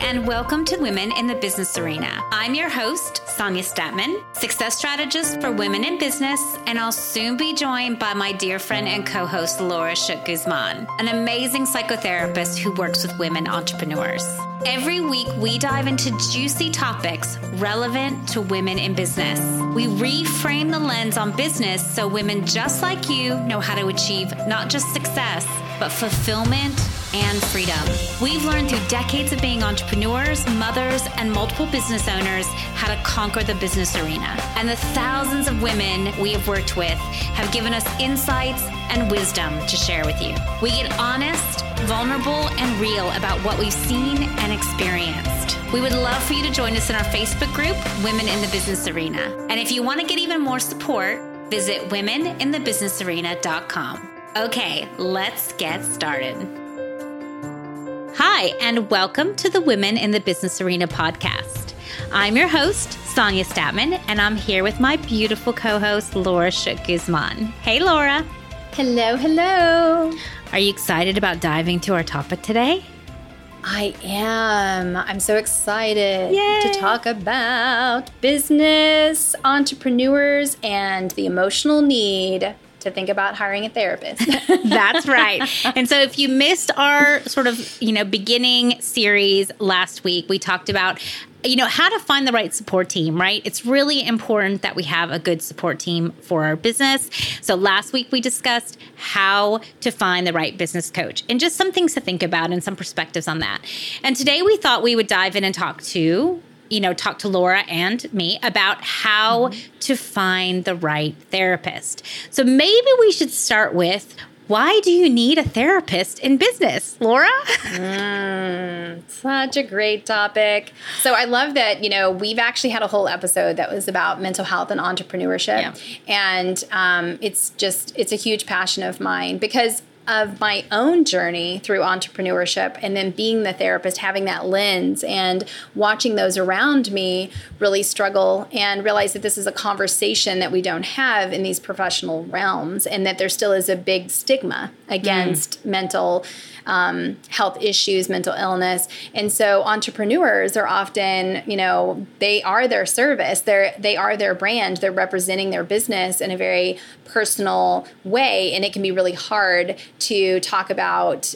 and welcome to Women in the Business Arena. I'm your host, Sonia Statman, success strategist for women in business, and I'll soon be joined by my dear friend and co host, Laura Shook Guzman, an amazing psychotherapist who works with women entrepreneurs. Every week, we dive into juicy topics relevant to women in business. We reframe the lens on business so women just like you know how to achieve not just success, but fulfillment and freedom. We've learned through decades of being entrepreneurs, mothers, and multiple business owners how to conquer the business arena. And the thousands of women we have worked with have given us insights and wisdom to share with you. We get honest, vulnerable, and real about what we've seen and experienced. We would love for you to join us in our Facebook group, Women in the Business Arena. And if you want to get even more support, visit womeninthebusinessarena.com. Okay, let's get started. Hi, and welcome to the Women in the Business Arena podcast. I'm your host, Sonia Statman, and I'm here with my beautiful co host, Laura Shook Guzman. Hey, Laura. Hello, hello. Are you excited about diving to our topic today? I am. I'm so excited Yay. to talk about business, entrepreneurs, and the emotional need to think about hiring a therapist. That's right. And so if you missed our sort of, you know, beginning series last week, we talked about you know how to find the right support team right it's really important that we have a good support team for our business so last week we discussed how to find the right business coach and just some things to think about and some perspectives on that and today we thought we would dive in and talk to you know, talk to Laura and me about how mm-hmm. to find the right therapist. So maybe we should start with why do you need a therapist in business, Laura? mm, such a great topic. So I love that, you know, we've actually had a whole episode that was about mental health and entrepreneurship. Yeah. And um, it's just, it's a huge passion of mine because of my own journey through entrepreneurship and then being the therapist, having that lens and watching those around me really struggle and realize that this is a conversation that we don't have in these professional realms and that there still is a big stigma against mm. mental um, health issues, mental illness. And so entrepreneurs are often, you know, they are their service. They're they are their brand. They're representing their business in a very personal way. And it can be really hard to talk about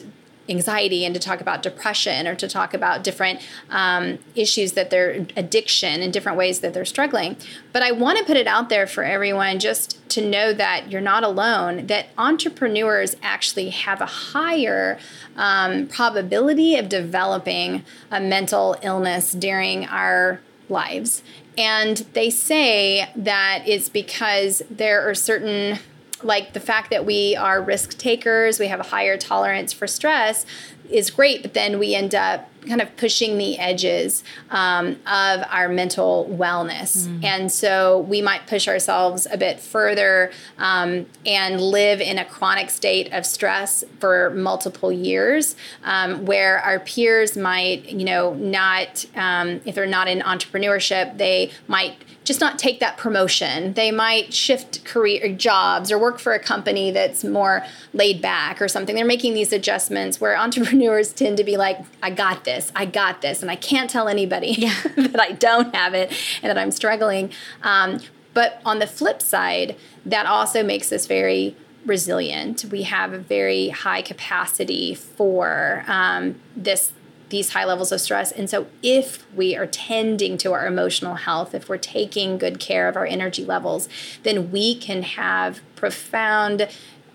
anxiety and to talk about depression or to talk about different um, issues that they're addiction and different ways that they're struggling. But I want to put it out there for everyone just to know that you're not alone, that entrepreneurs actually have a higher um, probability of developing a mental illness during our lives. And they say that it's because there are certain like the fact that we are risk takers, we have a higher tolerance for stress is great, but then we end up kind of pushing the edges um, of our mental wellness. Mm. And so we might push ourselves a bit further um, and live in a chronic state of stress for multiple years, um, where our peers might, you know, not, um, if they're not in entrepreneurship, they might just not take that promotion. They might shift career jobs or work for a company that's more laid back or something. They're making these adjustments where entrepreneurs tend to be like, I got this, I got this, and I can't tell anybody yeah. that I don't have it and that I'm struggling. Um, but on the flip side, that also makes us very resilient. We have a very high capacity for um, this these high levels of stress. And so, if we are tending to our emotional health, if we're taking good care of our energy levels, then we can have profound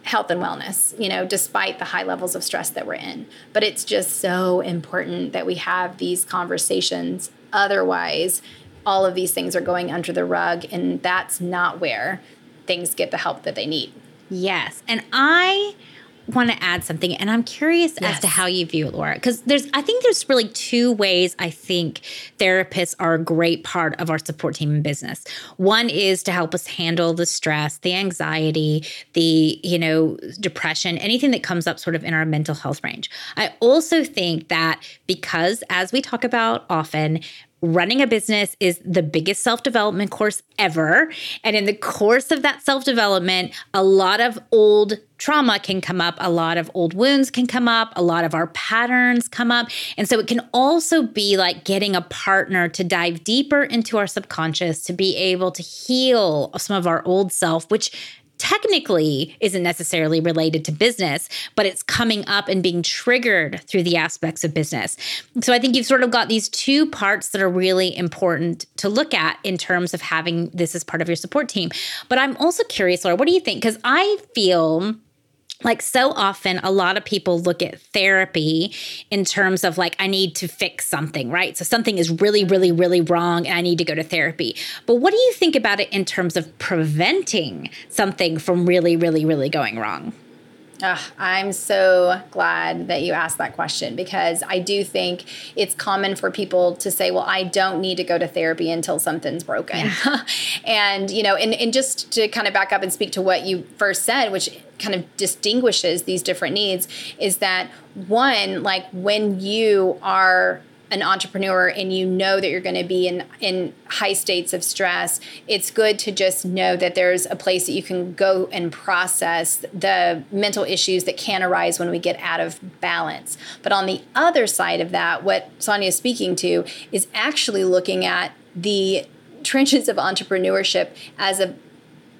health and wellness, you know, despite the high levels of stress that we're in. But it's just so important that we have these conversations. Otherwise, all of these things are going under the rug, and that's not where things get the help that they need. Yes. And I want to add something and i'm curious yes. as to how you view it laura because there's i think there's really two ways i think therapists are a great part of our support team in business one is to help us handle the stress the anxiety the you know depression anything that comes up sort of in our mental health range i also think that because as we talk about often running a business is the biggest self development course ever. And in the course of that self development, a lot of old trauma can come up, a lot of old wounds can come up, a lot of our patterns come up. And so it can also be like getting a partner to dive deeper into our subconscious to be able to heal some of our old self, which technically isn't necessarily related to business, but it's coming up and being triggered through the aspects of business. So I think you've sort of got these two parts that are really important to look at in terms of having this as part of your support team. But I'm also curious, Laura, what do you think? Because I feel like so often a lot of people look at therapy in terms of like i need to fix something right so something is really really really wrong and i need to go to therapy but what do you think about it in terms of preventing something from really really really going wrong uh, I'm so glad that you asked that question because I do think it's common for people to say, well, I don't need to go to therapy until something's broken. Yeah. and, you know, and, and just to kind of back up and speak to what you first said, which kind of distinguishes these different needs, is that one, like when you are an entrepreneur and you know that you're going to be in in high states of stress it's good to just know that there's a place that you can go and process the mental issues that can arise when we get out of balance. But on the other side of that what sonia is speaking to is actually looking at the trenches of entrepreneurship as a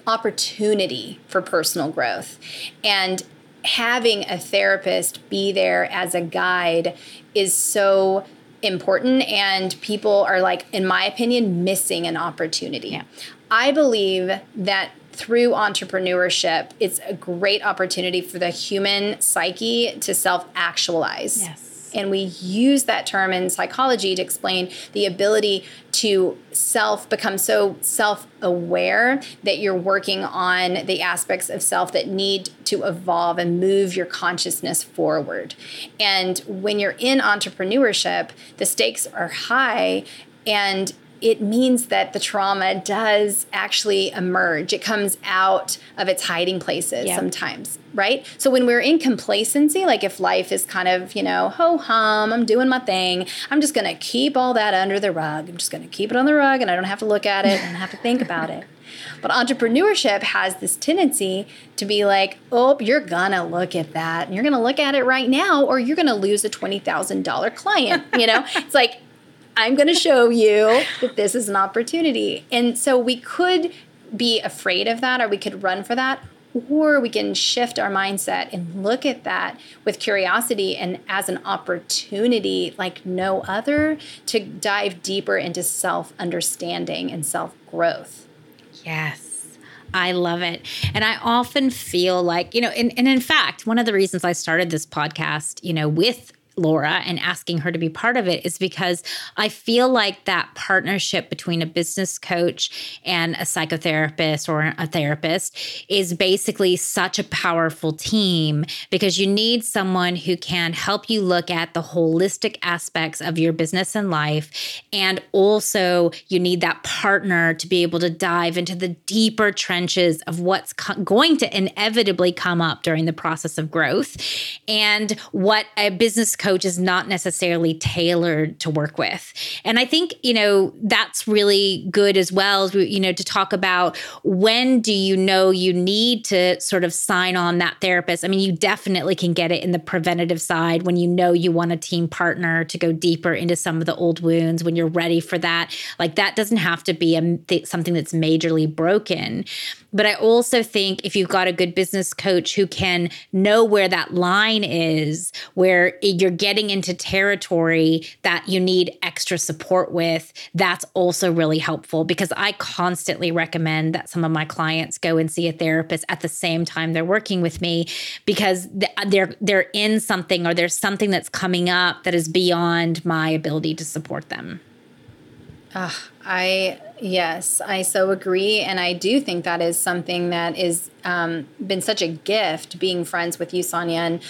opportunity for personal growth. And having a therapist be there as a guide is so important and people are like in my opinion missing an opportunity. Yeah. i believe that through entrepreneurship it's a great opportunity for the human psyche to self actualize yes and we use that term in psychology to explain the ability to self become so self aware that you're working on the aspects of self that need to evolve and move your consciousness forward. And when you're in entrepreneurship, the stakes are high and it means that the trauma does actually emerge. It comes out of its hiding places yeah. sometimes, right? So when we're in complacency, like if life is kind of, you know, ho hum, I'm doing my thing, I'm just going to keep all that under the rug. I'm just going to keep it on the rug and I don't have to look at it and have to think about it. But entrepreneurship has this tendency to be like, oh, you're gonna look at that and you're gonna look at it right now, or you're gonna lose a $20,000 client. You know, it's like I'm going to show you that this is an opportunity. And so we could be afraid of that or we could run for that or we can shift our mindset and look at that with curiosity and as an opportunity like no other to dive deeper into self understanding and self growth. Yes. I love it. And I often feel like, you know, and, and in fact, one of the reasons I started this podcast, you know, with Laura and asking her to be part of it is because I feel like that partnership between a business coach and a psychotherapist or a therapist is basically such a powerful team because you need someone who can help you look at the holistic aspects of your business and life. And also, you need that partner to be able to dive into the deeper trenches of what's co- going to inevitably come up during the process of growth and what a business coach coach is not necessarily tailored to work with. And I think, you know, that's really good as well, you know, to talk about when do you know you need to sort of sign on that therapist. I mean, you definitely can get it in the preventative side when you know you want a team partner to go deeper into some of the old wounds when you're ready for that. Like that doesn't have to be a, something that's majorly broken. But I also think if you've got a good business coach who can know where that line is, where you're getting into territory that you need extra support with, that's also really helpful because I constantly recommend that some of my clients go and see a therapist at the same time they're working with me because they're they're in something or there's something that's coming up that is beyond my ability to support them. Uh, I yes, I so agree, and I do think that is something that is um, been such a gift being friends with you, Sonia, and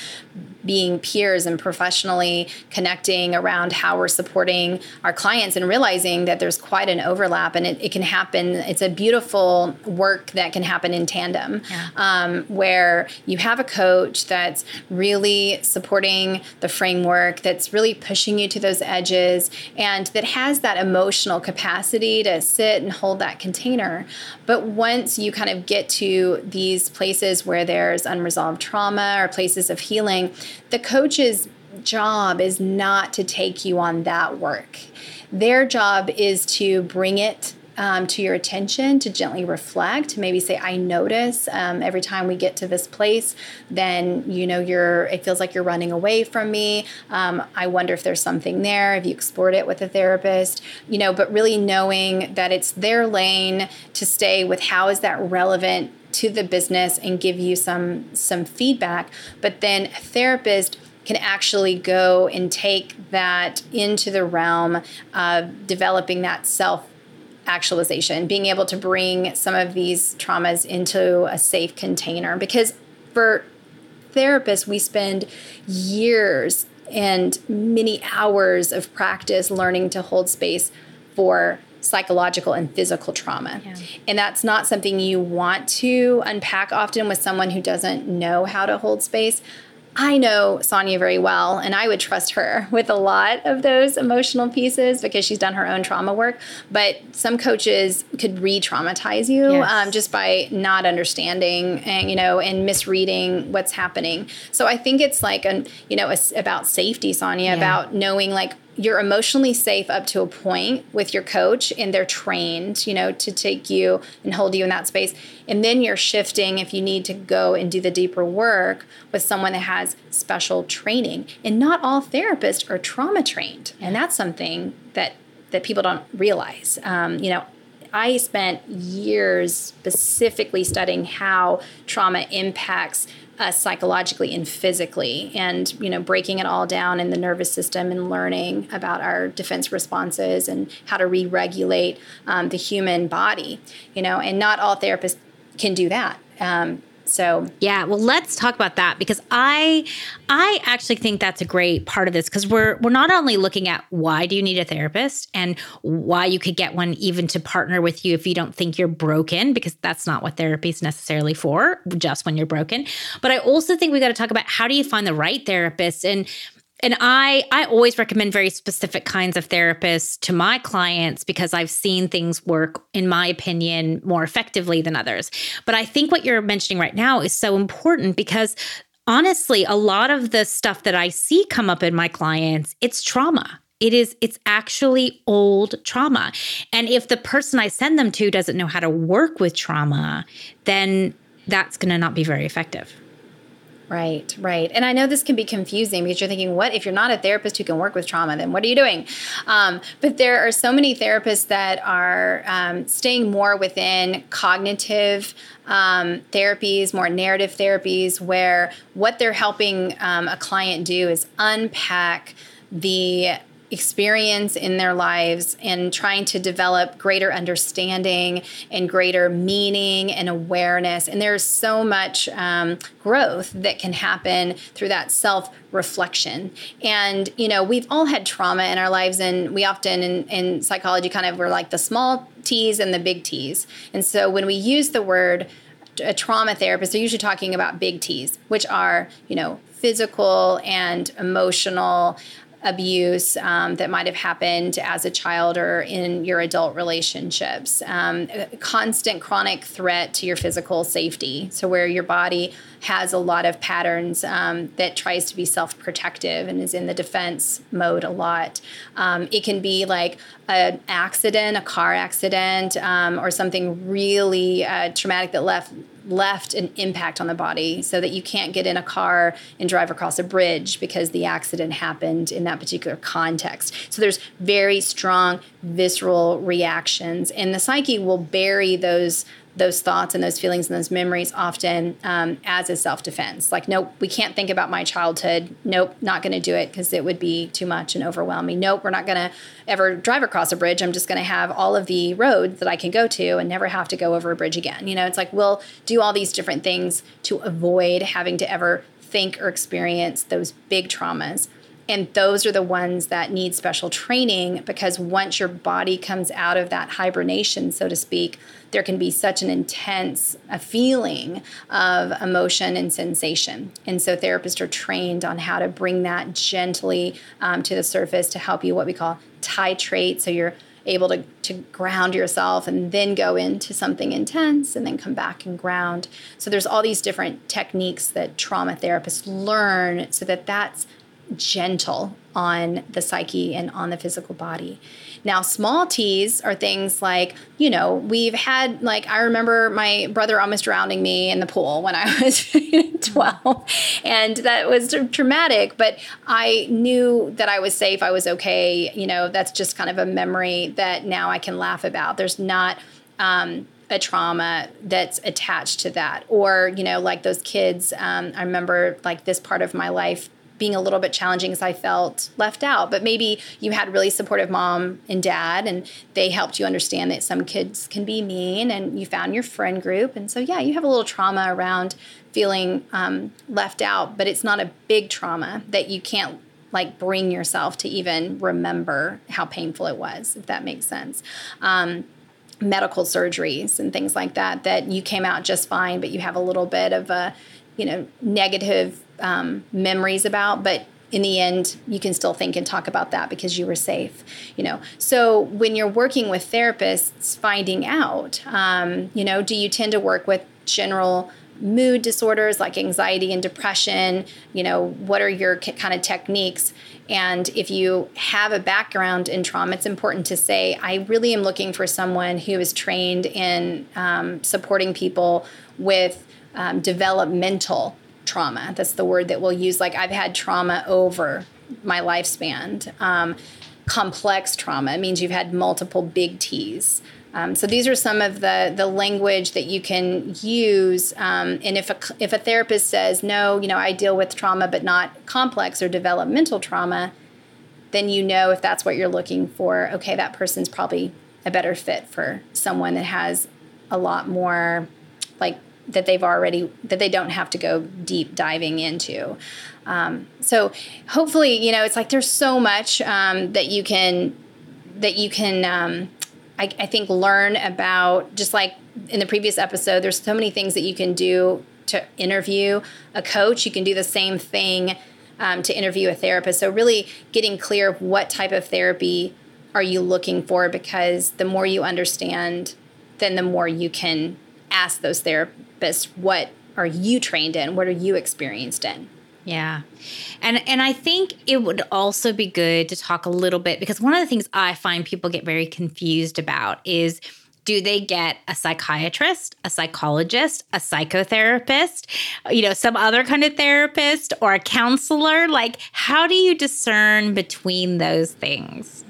being peers and professionally connecting around how we're supporting our clients and realizing that there's quite an overlap and it, it can happen. It's a beautiful work that can happen in tandem yeah. um, where you have a coach that's really supporting the framework, that's really pushing you to those edges, and that has that emotional capacity to sit and hold that container. But once you kind of get to these places where there's unresolved trauma or places of healing, the coach's job is not to take you on that work. Their job is to bring it um, to your attention to gently reflect maybe say i notice um, every time we get to this place then you know you're it feels like you're running away from me. Um, i wonder if there's something there have you explored it with a therapist? You know but really knowing that it's their lane to stay with how is that relevant to the business and give you some some feedback. But then a therapist can actually go and take that into the realm of developing that self actualization, being able to bring some of these traumas into a safe container. Because for therapists, we spend years and many hours of practice learning to hold space for psychological and physical trauma. Yeah. And that's not something you want to unpack often with someone who doesn't know how to hold space. I know Sonia very well, and I would trust her with a lot of those emotional pieces because she's done her own trauma work. But some coaches could re-traumatize you yes. um, just by not understanding and you know and misreading what's happening. So I think it's like an you know about safety, Sonia, yeah. about knowing like you're emotionally safe up to a point with your coach and they're trained you know to take you and hold you in that space. And then you're shifting if you need to go and do the deeper work with someone that has special training. And not all therapists are trauma trained. And that's something that that people don't realize. Um, you know I spent years specifically studying how trauma impacts us psychologically and physically and you know breaking it all down in the nervous system and learning about our defense responses and how to re-regulate um, the human body you know and not all therapists can do that. Um, so yeah, well, let's talk about that because I I actually think that's a great part of this because we're we're not only looking at why do you need a therapist and why you could get one even to partner with you if you don't think you're broken because that's not what therapy is necessarily for, just when you're broken. But I also think we got to talk about how do you find the right therapist and and i i always recommend very specific kinds of therapists to my clients because i've seen things work in my opinion more effectively than others. But i think what you're mentioning right now is so important because honestly a lot of the stuff that i see come up in my clients it's trauma. It is it's actually old trauma. And if the person i send them to doesn't know how to work with trauma then that's going to not be very effective Right, right. And I know this can be confusing because you're thinking, what if you're not a therapist who can work with trauma? Then what are you doing? Um, but there are so many therapists that are um, staying more within cognitive um, therapies, more narrative therapies, where what they're helping um, a client do is unpack the experience in their lives and trying to develop greater understanding and greater meaning and awareness. And there's so much um, growth that can happen through that self reflection. And, you know, we've all had trauma in our lives, and we often in, in psychology kind of we're like the small T's and the big T's. And so when we use the word, a trauma therapist, they're usually talking about big T's, which are, you know, physical and emotional abuse um, that might have happened as a child or in your adult relationships. Um, constant chronic threat to your physical safety. So, where your body has a lot of patterns um, that tries to be self protective and is in the defense mode a lot. Um, it can be like an accident, a car accident, um, or something really uh, traumatic that left left an impact on the body so that you can't get in a car and drive across a bridge because the accident happened in that particular context. So there's very strong visceral reactions and the psyche will bury those those thoughts and those feelings and those memories often um, as a self defense. Like, nope, we can't think about my childhood. Nope, not going to do it because it would be too much and overwhelming. Nope, we're not going to ever drive across a bridge. I'm just going to have all of the roads that I can go to and never have to go over a bridge again. You know, it's like we'll do all these different things to avoid having to ever think or experience those big traumas. And those are the ones that need special training because once your body comes out of that hibernation, so to speak, there can be such an intense a feeling of emotion and sensation. And so therapists are trained on how to bring that gently um, to the surface to help you what we call titrate. So you're able to, to ground yourself and then go into something intense and then come back and ground. So there's all these different techniques that trauma therapists learn so that that's gentle on the psyche and on the physical body. Now, small T's are things like, you know, we've had, like, I remember my brother almost drowning me in the pool when I was 12, and that was traumatic, but I knew that I was safe, I was okay. You know, that's just kind of a memory that now I can laugh about. There's not, um, a trauma that's attached to that or you know like those kids um, i remember like this part of my life being a little bit challenging because I felt left out. But maybe you had really supportive mom and dad, and they helped you understand that some kids can be mean, and you found your friend group. And so, yeah, you have a little trauma around feeling um, left out, but it's not a big trauma that you can't like bring yourself to even remember how painful it was, if that makes sense. Um, medical surgeries and things like that, that you came out just fine, but you have a little bit of a, you know, negative um, memories about, but in the end you can still think and talk about that because you were safe you know. So when you're working with therapists finding out um, you know do you tend to work with general mood disorders like anxiety and depression? You know what are your kind of techniques? And if you have a background in trauma it's important to say i really am looking for someone who is trained in um, supporting people with um, developmental trauma. That's the word that we'll use. Like I've had trauma over my lifespan. Um, complex trauma means you've had multiple big T's. Um, so these are some of the the language that you can use. Um, and if a if a therapist says no, you know I deal with trauma but not complex or developmental trauma, then you know if that's what you're looking for. Okay, that person's probably a better fit for someone that has a lot more like that they've already that they don't have to go deep diving into. Um, so hopefully you know it's like there's so much um, that you can that you can um, I, I think learn about just like in the previous episode there's so many things that you can do to interview a coach. You can do the same thing um, to interview a therapist. So really getting clear of what type of therapy are you looking for because the more you understand then the more you can ask those therapists what are you trained in what are you experienced in yeah. And and I think it would also be good to talk a little bit because one of the things I find people get very confused about is do they get a psychiatrist, a psychologist, a psychotherapist, you know, some other kind of therapist or a counselor? Like how do you discern between those things?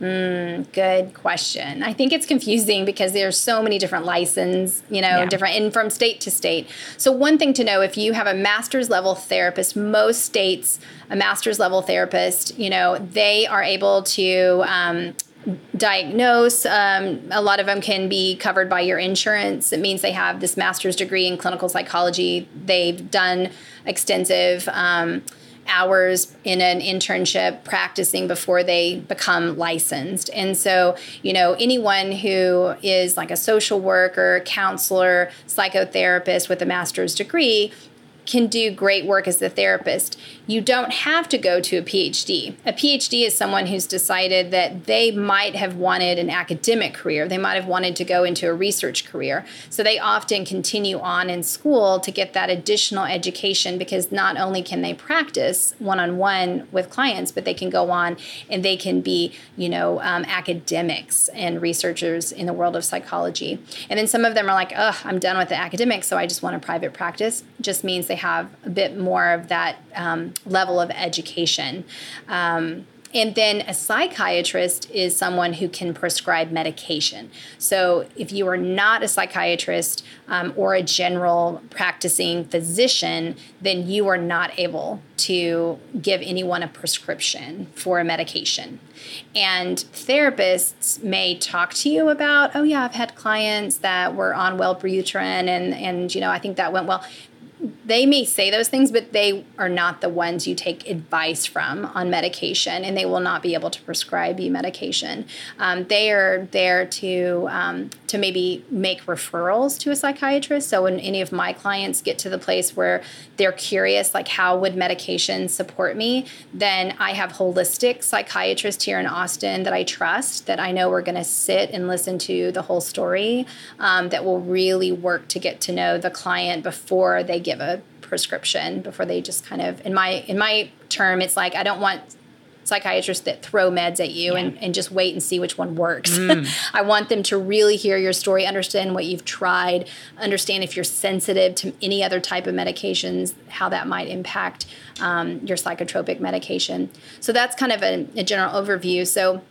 Mm, good question. I think it's confusing because there's so many different license, you know, yeah. different and from state to state. So one thing to know if you have a master's level therapist, most states a master's level therapist, you know, they are able to um, diagnose. Um, a lot of them can be covered by your insurance. It means they have this master's degree in clinical psychology. They've done extensive. Um, hours in an internship practicing before they become licensed. And so, you know, anyone who is like a social worker, counselor, psychotherapist with a master's degree can do great work as a therapist. You don't have to go to a PhD. A PhD is someone who's decided that they might have wanted an academic career. They might have wanted to go into a research career. So they often continue on in school to get that additional education because not only can they practice one on one with clients, but they can go on and they can be, you know, um, academics and researchers in the world of psychology. And then some of them are like, oh, I'm done with the academics, so I just want a private practice. Just means they have a bit more of that um, level of education. Um, and then a psychiatrist is someone who can prescribe medication. So if you are not a psychiatrist um, or a general practicing physician, then you are not able to give anyone a prescription for a medication. And therapists may talk to you about, oh yeah, I've had clients that were on Wellbutrin and and you know, I think that went well they may say those things, but they are not the ones you take advice from on medication, and they will not be able to prescribe you medication. Um, they are there to um, to maybe make referrals to a psychiatrist. So when any of my clients get to the place where they're curious, like how would medication support me, then I have holistic psychiatrists here in Austin that I trust, that I know we're going to sit and listen to the whole story, um, that will really work to get to know the client before they give a prescription before they just kind of in my in my term it's like i don't want psychiatrists that throw meds at you yeah. and, and just wait and see which one works mm. i want them to really hear your story understand what you've tried understand if you're sensitive to any other type of medications how that might impact um, your psychotropic medication so that's kind of a, a general overview so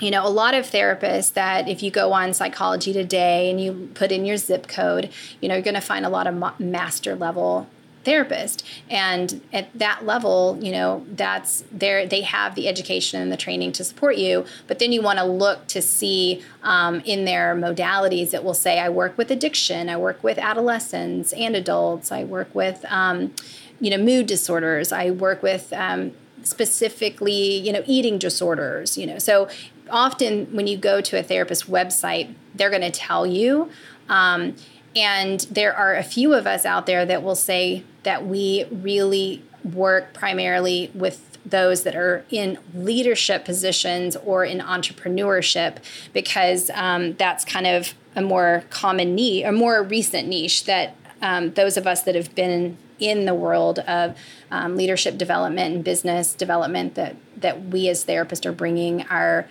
you know, a lot of therapists that if you go on psychology today and you put in your zip code, you know, you're going to find a lot of master level therapist. And at that level you know that's there they have the education and the training to support you but then you want to look to see um, in their modalities it will say i work with addiction i work with adolescents and adults i work with um, you know mood disorders i work with um, specifically you know eating disorders you know. So often when you go to a therapist website, they're going to tell you. Um, and there are a few of us out there that will say that we really work primarily with those that are in leadership positions or in entrepreneurship because um, that's kind of a more common niche, a more recent niche that um, those of us that have been in the world of um, leadership development and business development that that we as therapists are bringing our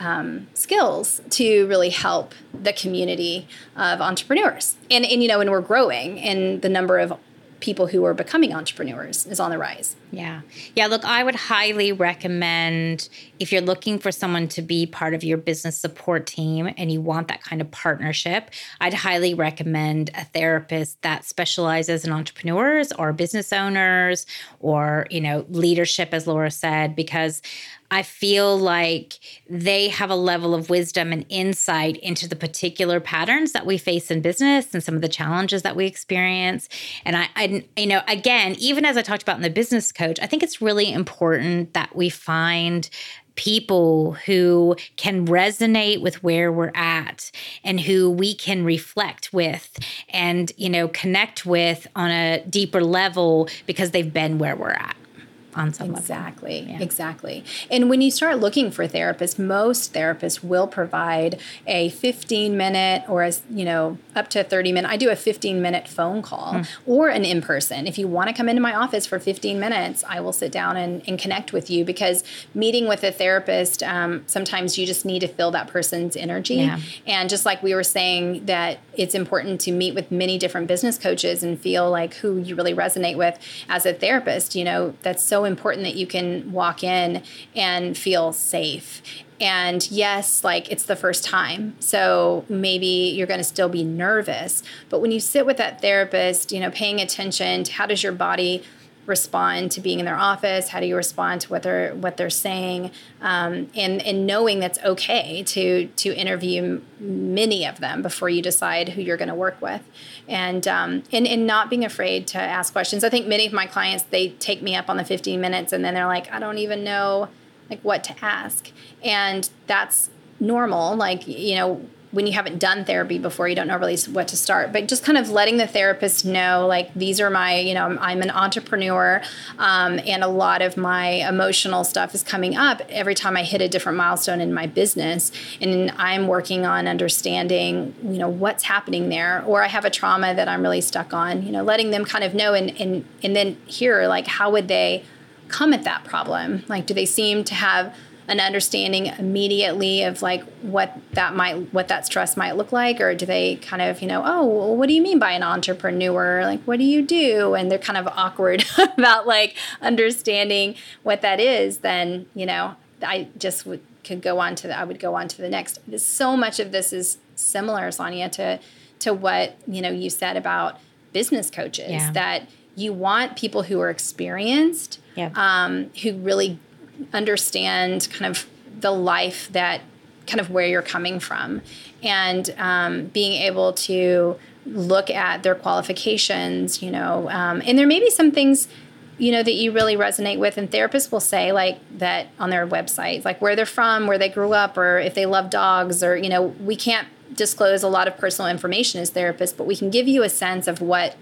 um, skills to really help the community of entrepreneurs. And, and, you know, and we're growing and the number of people who are becoming entrepreneurs is on the rise. Yeah. Yeah. Look, I would highly recommend if you're looking for someone to be part of your business support team and you want that kind of partnership, I'd highly recommend a therapist that specializes in entrepreneurs or business owners or, you know, leadership, as Laura said, because I feel like they have a level of wisdom and insight into the particular patterns that we face in business and some of the challenges that we experience. And I, I, you know, again, even as I talked about in the business coach, I think it's really important that we find people who can resonate with where we're at and who we can reflect with and you know connect with on a deeper level because they've been where we're at on some exactly yeah. exactly and when you start looking for therapists most therapists will provide a 15 minute or as you know up to 30 minute i do a 15 minute phone call mm. or an in-person if you want to come into my office for 15 minutes i will sit down and, and connect with you because meeting with a therapist um, sometimes you just need to feel that person's energy yeah. and just like we were saying that it's important to meet with many different business coaches and feel like who you really resonate with as a therapist you know that's so important that you can walk in and feel safe. And yes, like it's the first time. So maybe you're going to still be nervous. But when you sit with that therapist, you know, paying attention to how does your body respond to being in their office? How do you respond to what they're what they're saying? Um, and and knowing that's okay to to interview many of them before you decide who you're going to work with, and um, and and not being afraid to ask questions. I think many of my clients they take me up on the 15 minutes and then they're like, I don't even know like what to ask, and that's normal. Like you know when you haven't done therapy before, you don't know really what to start. But just kind of letting the therapist know, like, these are my, you know, I'm an entrepreneur, um, and a lot of my emotional stuff is coming up every time I hit a different milestone in my business. And I'm working on understanding, you know, what's happening there, or I have a trauma that I'm really stuck on, you know, letting them kind of know and, and, and then hear, like, how would they come at that problem? Like, do they seem to have, an understanding immediately of like what that might what that stress might look like or do they kind of you know oh well, what do you mean by an entrepreneur like what do you do and they're kind of awkward about like understanding what that is then you know I just would could go on to the I would go on to the next. So much of this is similar, Sonia, to to what you know you said about business coaches yeah. that you want people who are experienced, yeah. um, who really understand kind of the life that kind of where you're coming from, and um, being able to look at their qualifications. You know, um, and there may be some things you know that you really resonate with and therapists will say like that on their website like where they're from where they grew up or if they love dogs or you know we can't disclose a lot of personal information as therapists but we can give you a sense of what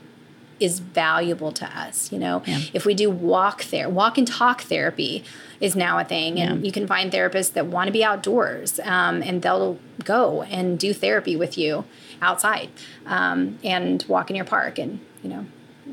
is valuable to us you know yeah. if we do walk there walk and talk therapy is now a thing and yeah. you can find therapists that want to be outdoors um, and they'll go and do therapy with you outside um, and walk in your park and you know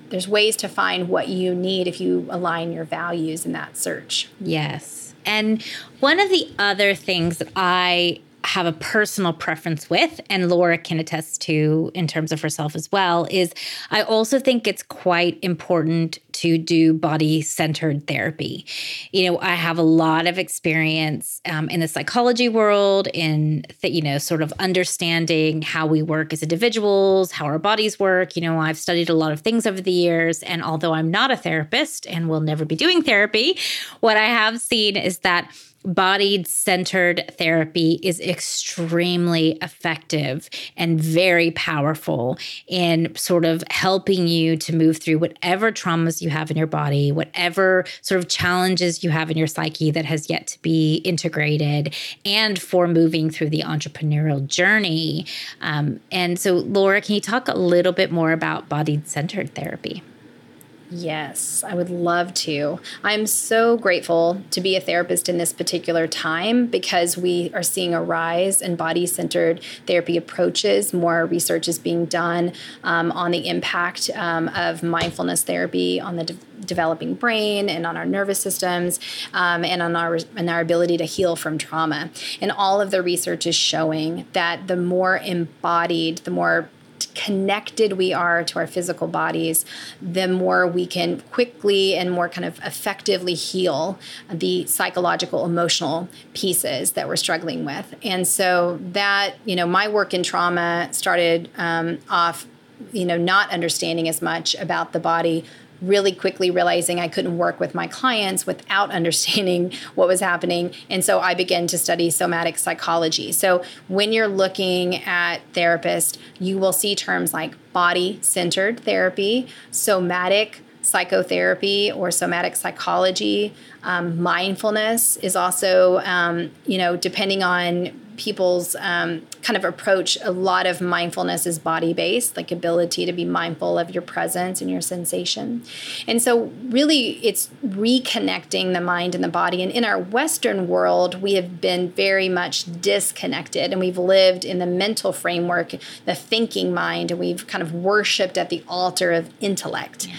there's ways to find what you need if you align your values in that search yes and one of the other things that i have a personal preference with, and Laura can attest to in terms of herself as well, is I also think it's quite important to do body centered therapy. You know, I have a lot of experience um, in the psychology world, in, th- you know, sort of understanding how we work as individuals, how our bodies work. You know, I've studied a lot of things over the years. And although I'm not a therapist and will never be doing therapy, what I have seen is that bodied centered therapy is extremely effective and very powerful in sort of helping you to move through whatever traumas you have in your body, whatever sort of challenges you have in your psyche that has yet to be integrated, and for moving through the entrepreneurial journey. Um, and so, Laura, can you talk a little bit more about bodied centered therapy? Yes, I would love to. I'm so grateful to be a therapist in this particular time because we are seeing a rise in body centered therapy approaches. More research is being done um, on the impact um, of mindfulness therapy on the de- developing brain and on our nervous systems um, and on our, and our ability to heal from trauma. And all of the research is showing that the more embodied, the more connected we are to our physical bodies, the more we can quickly and more kind of effectively heal the psychological, emotional pieces that we're struggling with. And so that, you know, my work in trauma started um, off, you know, not understanding as much about the body really quickly realizing I couldn't work with my clients without understanding what was happening. And so I began to study somatic psychology. So when you're looking at therapists, you will see terms like body centered therapy, somatic psychotherapy or somatic psychology. Um, mindfulness is also, um, you know, depending on people's um, kind of approach, a lot of mindfulness is body based, like ability to be mindful of your presence and your sensation. And so, really, it's reconnecting the mind and the body. And in our Western world, we have been very much disconnected and we've lived in the mental framework, the thinking mind, and we've kind of worshiped at the altar of intellect. Yeah.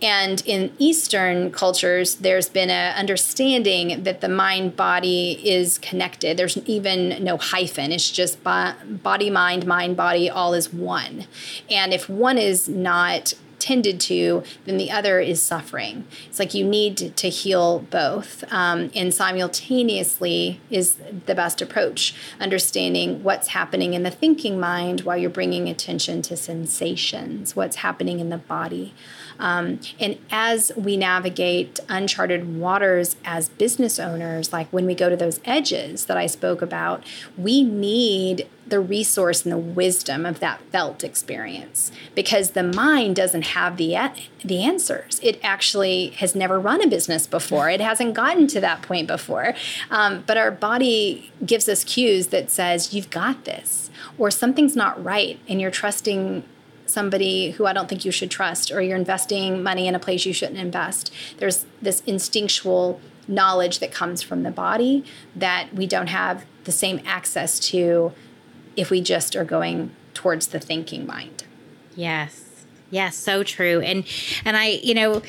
And in Eastern cultures, there's been an understanding that the mind body is connected. There's even no hyphen, it's just body, mind, mind, body, all is one. And if one is not tended to, then the other is suffering. It's like you need to heal both. Um, and simultaneously is the best approach, understanding what's happening in the thinking mind while you're bringing attention to sensations, what's happening in the body. Um, and as we navigate uncharted waters as business owners, like when we go to those edges that I spoke about, we need the resource and the wisdom of that felt experience because the mind doesn't have the the answers. It actually has never run a business before. It hasn't gotten to that point before. Um, but our body gives us cues that says you've got this, or something's not right, and you're trusting somebody who I don't think you should trust, or you're investing money in a place you shouldn't invest. There's this instinctual knowledge that comes from the body that we don't have the same access to if we just are going towards the thinking mind. Yes. Yes, so true. And and I, you know,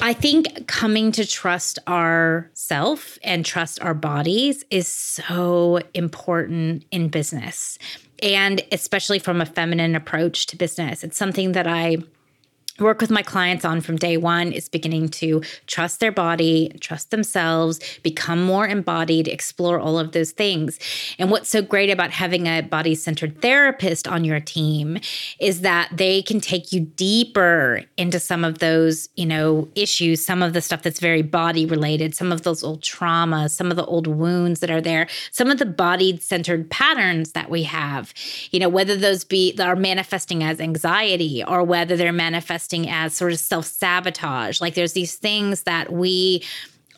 I think coming to trust our self and trust our bodies is so important in business and especially from a feminine approach to business. It's something that I work with my clients on from day one is beginning to trust their body, trust themselves, become more embodied, explore all of those things. And what's so great about having a body centered therapist on your team is that they can take you deeper into some of those, you know, issues, some of the stuff that's very body related, some of those old traumas, some of the old wounds that are there, some of the body centered patterns that we have, you know, whether those be are manifesting as anxiety or whether they're manifesting manifesting as sort of self sabotage. Like there's these things that we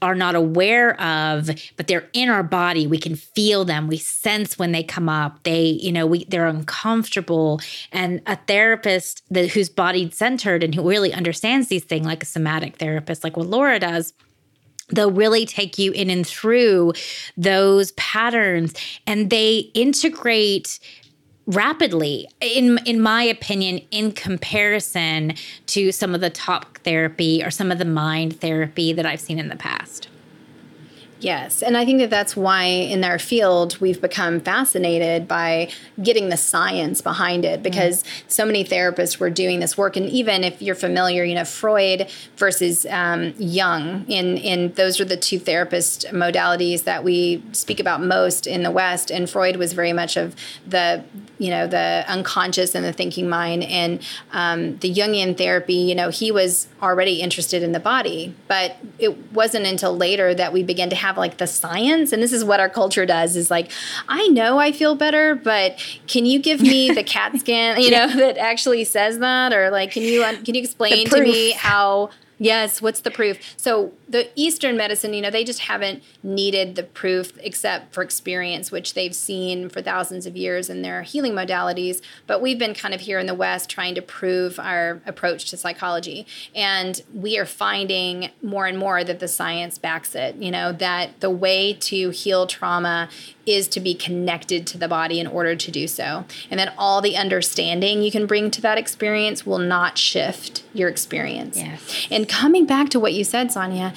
are not aware of but they're in our body. We can feel them. We sense when they come up. They you know we they're uncomfortable. And a therapist that who's body centered and who really understands these things like a somatic therapist like what Laura does they'll really take you in and through those patterns. And they integrate rapidly in in my opinion in comparison to some of the talk therapy or some of the mind therapy that I've seen in the past. Yes. And I think that that's why in our field we've become fascinated by getting the science behind it because mm. so many therapists were doing this work. And even if you're familiar, you know, Freud versus um, Jung, in, in those are the two therapist modalities that we speak about most in the West. And Freud was very much of the, you know, the unconscious and the thinking mind. And um, the Jungian therapy, you know, he was already interested in the body. But it wasn't until later that we began to have have like the science and this is what our culture does is like i know i feel better but can you give me the cat scan you know that actually says that? Or like can you can you explain to me how Yes, what's the proof? So the Eastern medicine, you know, they just haven't needed the proof except for experience, which they've seen for thousands of years in their healing modalities. But we've been kind of here in the West trying to prove our approach to psychology. And we are finding more and more that the science backs it, you know, that the way to heal trauma is to be connected to the body in order to do so. And then all the understanding you can bring to that experience will not shift your experience. Yes. And coming back to what you said, Sonia,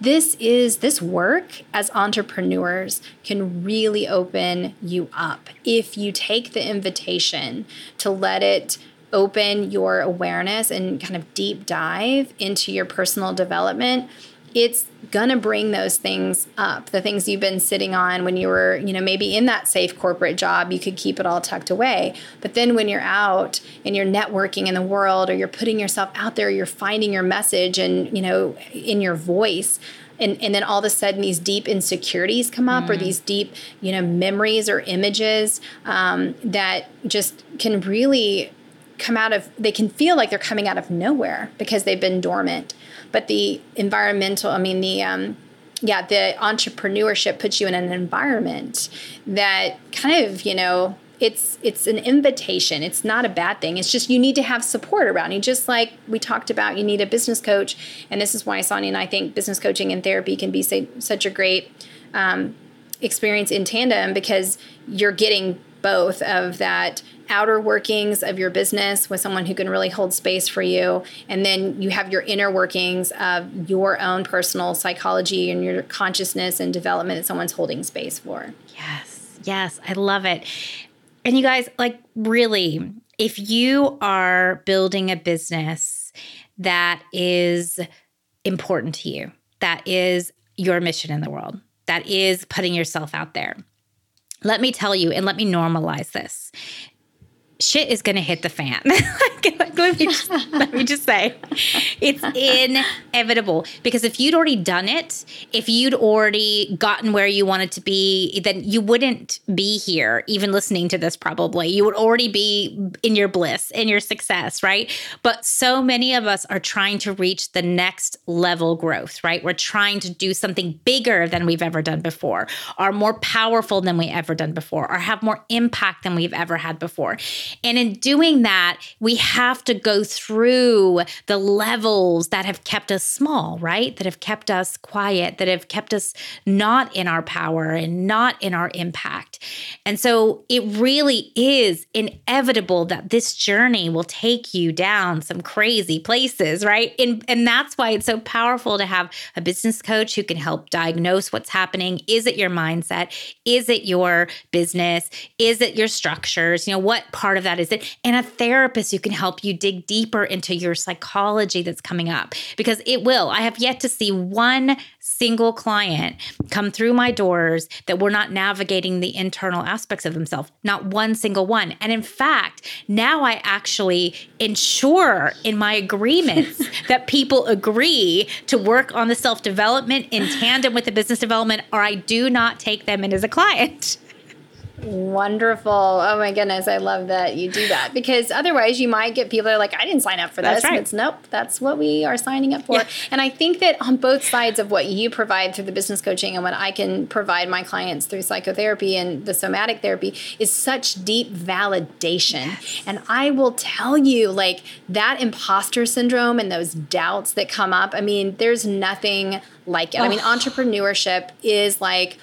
this is this work as entrepreneurs can really open you up if you take the invitation to let it open your awareness and kind of deep dive into your personal development it's gonna bring those things up the things you've been sitting on when you were you know maybe in that safe corporate job you could keep it all tucked away but then when you're out and you're networking in the world or you're putting yourself out there you're finding your message and you know in your voice and, and then all of a sudden these deep insecurities come up mm. or these deep you know memories or images um, that just can really come out of they can feel like they're coming out of nowhere because they've been dormant. But the environmental i mean the um, yeah the entrepreneurship puts you in an environment that kind of you know it's it's an invitation. It's not a bad thing. It's just you need to have support around you. Just like we talked about you need a business coach. And this is why sonia and i think business coaching and therapy can be say, such a great um, experience in tandem because you're getting both of that outer workings of your business with someone who can really hold space for you. And then you have your inner workings of your own personal psychology and your consciousness and development that someone's holding space for. Yes. Yes. I love it. And you guys like really if you are building a business that is important to you that is your mission in the world that is putting yourself out there let me tell you and let me normalize this shit is going to hit the fan. let, me just, let me just say, it's inevitable because if you'd already done it, if you'd already gotten where you wanted to be, then you wouldn't be here, even listening to this. Probably you would already be in your bliss, in your success, right? But so many of us are trying to reach the next level growth, right? We're trying to do something bigger than we've ever done before, are more powerful than we ever done before, or have more impact than we've ever had before. And in doing that, we have to go through the levels that have kept us small, right? That have kept us quiet, that have kept us not in our power and not in our impact. And so it really is inevitable that this journey will take you down some crazy places, right? And, and that's why it's so powerful to have a business coach who can help diagnose what's happening. Is it your mindset? Is it your business? Is it your structures? You know, what part of of that is it, and a therapist who can help you dig deeper into your psychology that's coming up because it will. I have yet to see one single client come through my doors that were not navigating the internal aspects of themselves. Not one single one. And in fact, now I actually ensure in my agreements that people agree to work on the self development in tandem with the business development, or I do not take them in as a client. Wonderful. Oh my goodness. I love that you do that because otherwise you might get people that are like, I didn't sign up for this. That's right. It's nope, that's what we are signing up for. Yeah. And I think that on both sides of what you provide through the business coaching and what I can provide my clients through psychotherapy and the somatic therapy is such deep validation. Yes. And I will tell you, like that imposter syndrome and those doubts that come up, I mean, there's nothing like it. Oh. I mean, oh. entrepreneurship is like,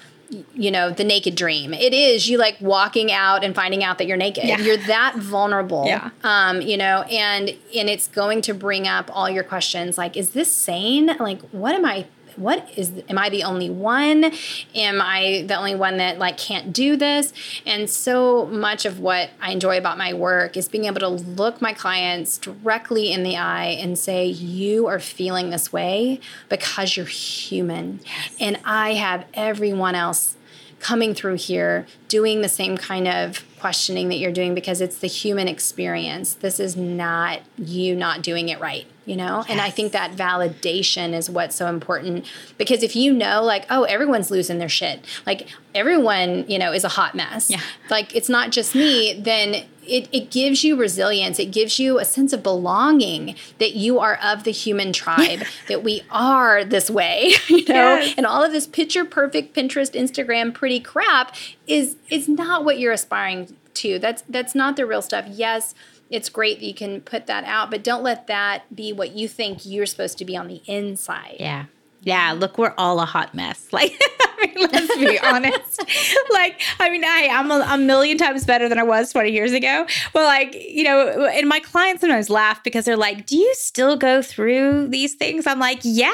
you know the naked dream it is you like walking out and finding out that you're naked yeah. you're that vulnerable yeah. um you know and and it's going to bring up all your questions like is this sane like what am i what is am i the only one? Am i the only one that like can't do this? And so much of what i enjoy about my work is being able to look my clients directly in the eye and say you are feeling this way because you're human. Yes. and i have everyone else coming through here doing the same kind of questioning that you're doing because it's the human experience. This is not you not doing it right, you know? Yes. And I think that validation is what's so important because if you know, like, oh, everyone's losing their shit, like everyone, you know, is a hot mess, yeah. like it's not just me, then it, it gives you resilience. It gives you a sense of belonging that you are of the human tribe, that we are this way, you know? Yes. And all of this picture perfect Pinterest, Instagram, pretty crap is is not what you're aspiring to. That's that's not the real stuff. Yes, it's great that you can put that out, but don't let that be what you think you're supposed to be on the inside. Yeah. Yeah, look, we're all a hot mess. Like mean, let's be honest. like, I mean, I, I'm a, a, million times better than I was 20 years ago. But like, you know, and my clients sometimes laugh because they're like, do you still go through these things? I'm like, yeah,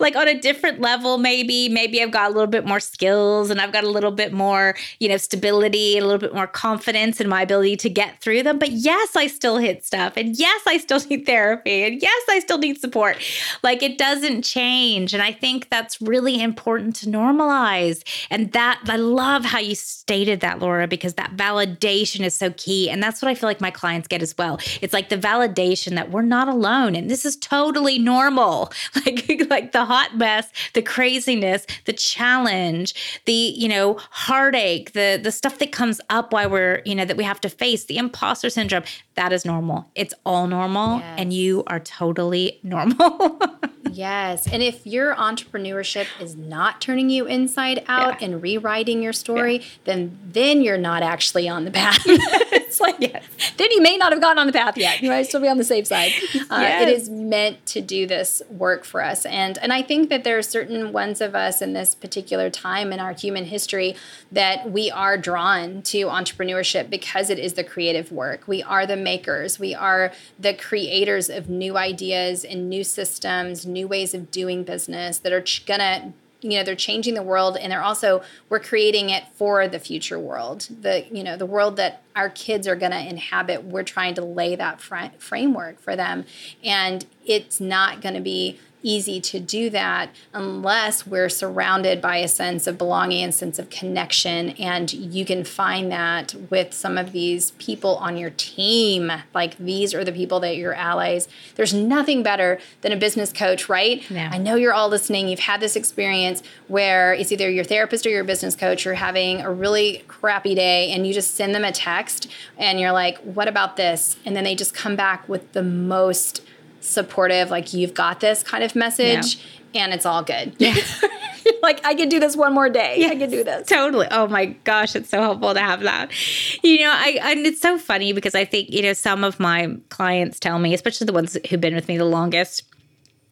like on a different level, maybe, maybe I've got a little bit more skills and I've got a little bit more, you know, stability, and a little bit more confidence in my ability to get through them. But yes, I still hit stuff. And yes, I still need therapy. And yes, I still need support. Like it doesn't change. And I think that's really important to normalize normalize. And that, I love how you stated that, Laura, because that validation is so key. And that's what I feel like my clients get as well. It's like the validation that we're not alone and this is totally normal. Like, like the hot mess, the craziness, the challenge, the, you know, heartache, the, the stuff that comes up while we're, you know, that we have to face, the imposter syndrome, that is normal. It's all normal. Yes. And you are totally normal. Yes. And if your entrepreneurship is not turning you inside out yeah. and rewriting your story, yeah. then then you're not actually on the path. it's like yes. then you may not have gotten on the path yet. You might still be on the safe side. Uh, yes. It is meant to do this work for us, and and I think that there are certain ones of us in this particular time in our human history that we are drawn to entrepreneurship because it is the creative work. We are the makers. We are the creators of new ideas and new systems, new ways of doing business that are ch- gonna you know they're changing the world and they're also we're creating it for the future world. The you know the world that our kids are going to inhabit we're trying to lay that fr- framework for them. And it's not going to be easy to do that unless we're surrounded by a sense of belonging and sense of connection. And you can find that with some of these people on your team. Like these are the people that you're allies. There's nothing better than a business coach, right? Yeah. I know you're all listening. You've had this experience where it's either your therapist or your business coach. You're having a really crappy day and you just send them a text and you're like, what about this? And then they just come back with the most supportive, like you've got this kind of message, yeah. and it's all good. Yeah. like I can do this one more day. Yes, I can do this. Totally. Oh my gosh, it's so helpful to have that. You know, I and it's so funny because I think, you know, some of my clients tell me, especially the ones who've been with me the longest,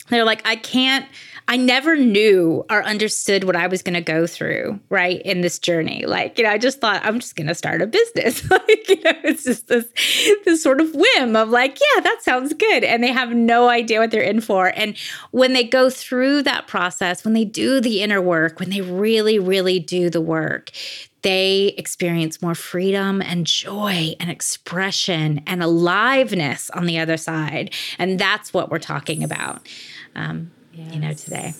they're like, I can't I never knew or understood what I was going to go through, right, in this journey. Like, you know, I just thought I'm just going to start a business. like, you know, it's just this this sort of whim of like, yeah, that sounds good, and they have no idea what they're in for. And when they go through that process, when they do the inner work, when they really, really do the work, they experience more freedom and joy and expression and aliveness on the other side. And that's what we're talking about, um, yes. you know, today.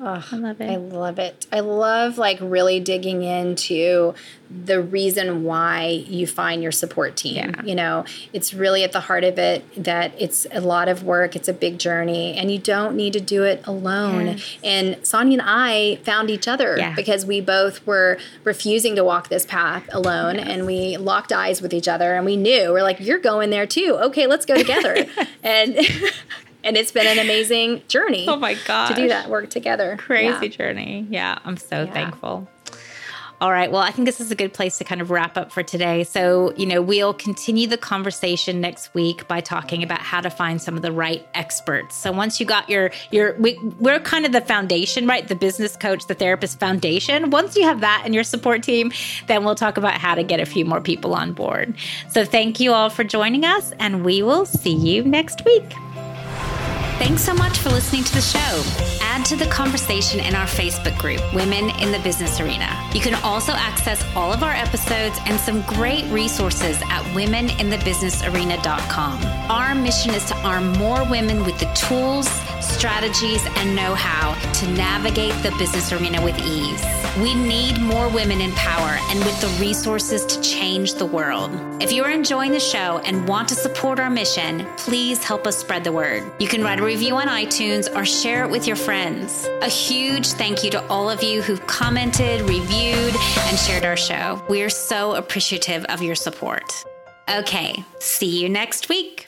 Oh, I love it. I love it. I love like really digging into the reason why you find your support team. Yeah. You know, it's really at the heart of it that it's a lot of work, it's a big journey, and you don't need to do it alone. Yes. And Sonia and I found each other yeah. because we both were refusing to walk this path alone yes. and we locked eyes with each other and we knew we're like, you're going there too. Okay, let's go together. and and it's been an amazing journey. Oh my god, to do that work together. Crazy yeah. journey. Yeah, I'm so yeah. thankful. All right. Well, I think this is a good place to kind of wrap up for today. So, you know, we'll continue the conversation next week by talking about how to find some of the right experts. So, once you got your your we, we're kind of the foundation, right? The business coach, the therapist foundation. Once you have that in your support team, then we'll talk about how to get a few more people on board. So, thank you all for joining us, and we will see you next week. Thanks so much for listening to the show. Add to the conversation in our Facebook group, Women in the Business Arena. You can also access all of our episodes and some great resources at womeninthebusinessarena.com. Our mission is to arm more women with the tools, strategies, and know how to navigate the business arena with ease. We need more women in power and with the resources to change the world. If you are enjoying the show and want to support our mission, please help us spread the word. You can write a review on iTunes or share it with your friends. A huge thank you to all of you who've commented, reviewed, and shared our show. We are so appreciative of your support. Okay, see you next week.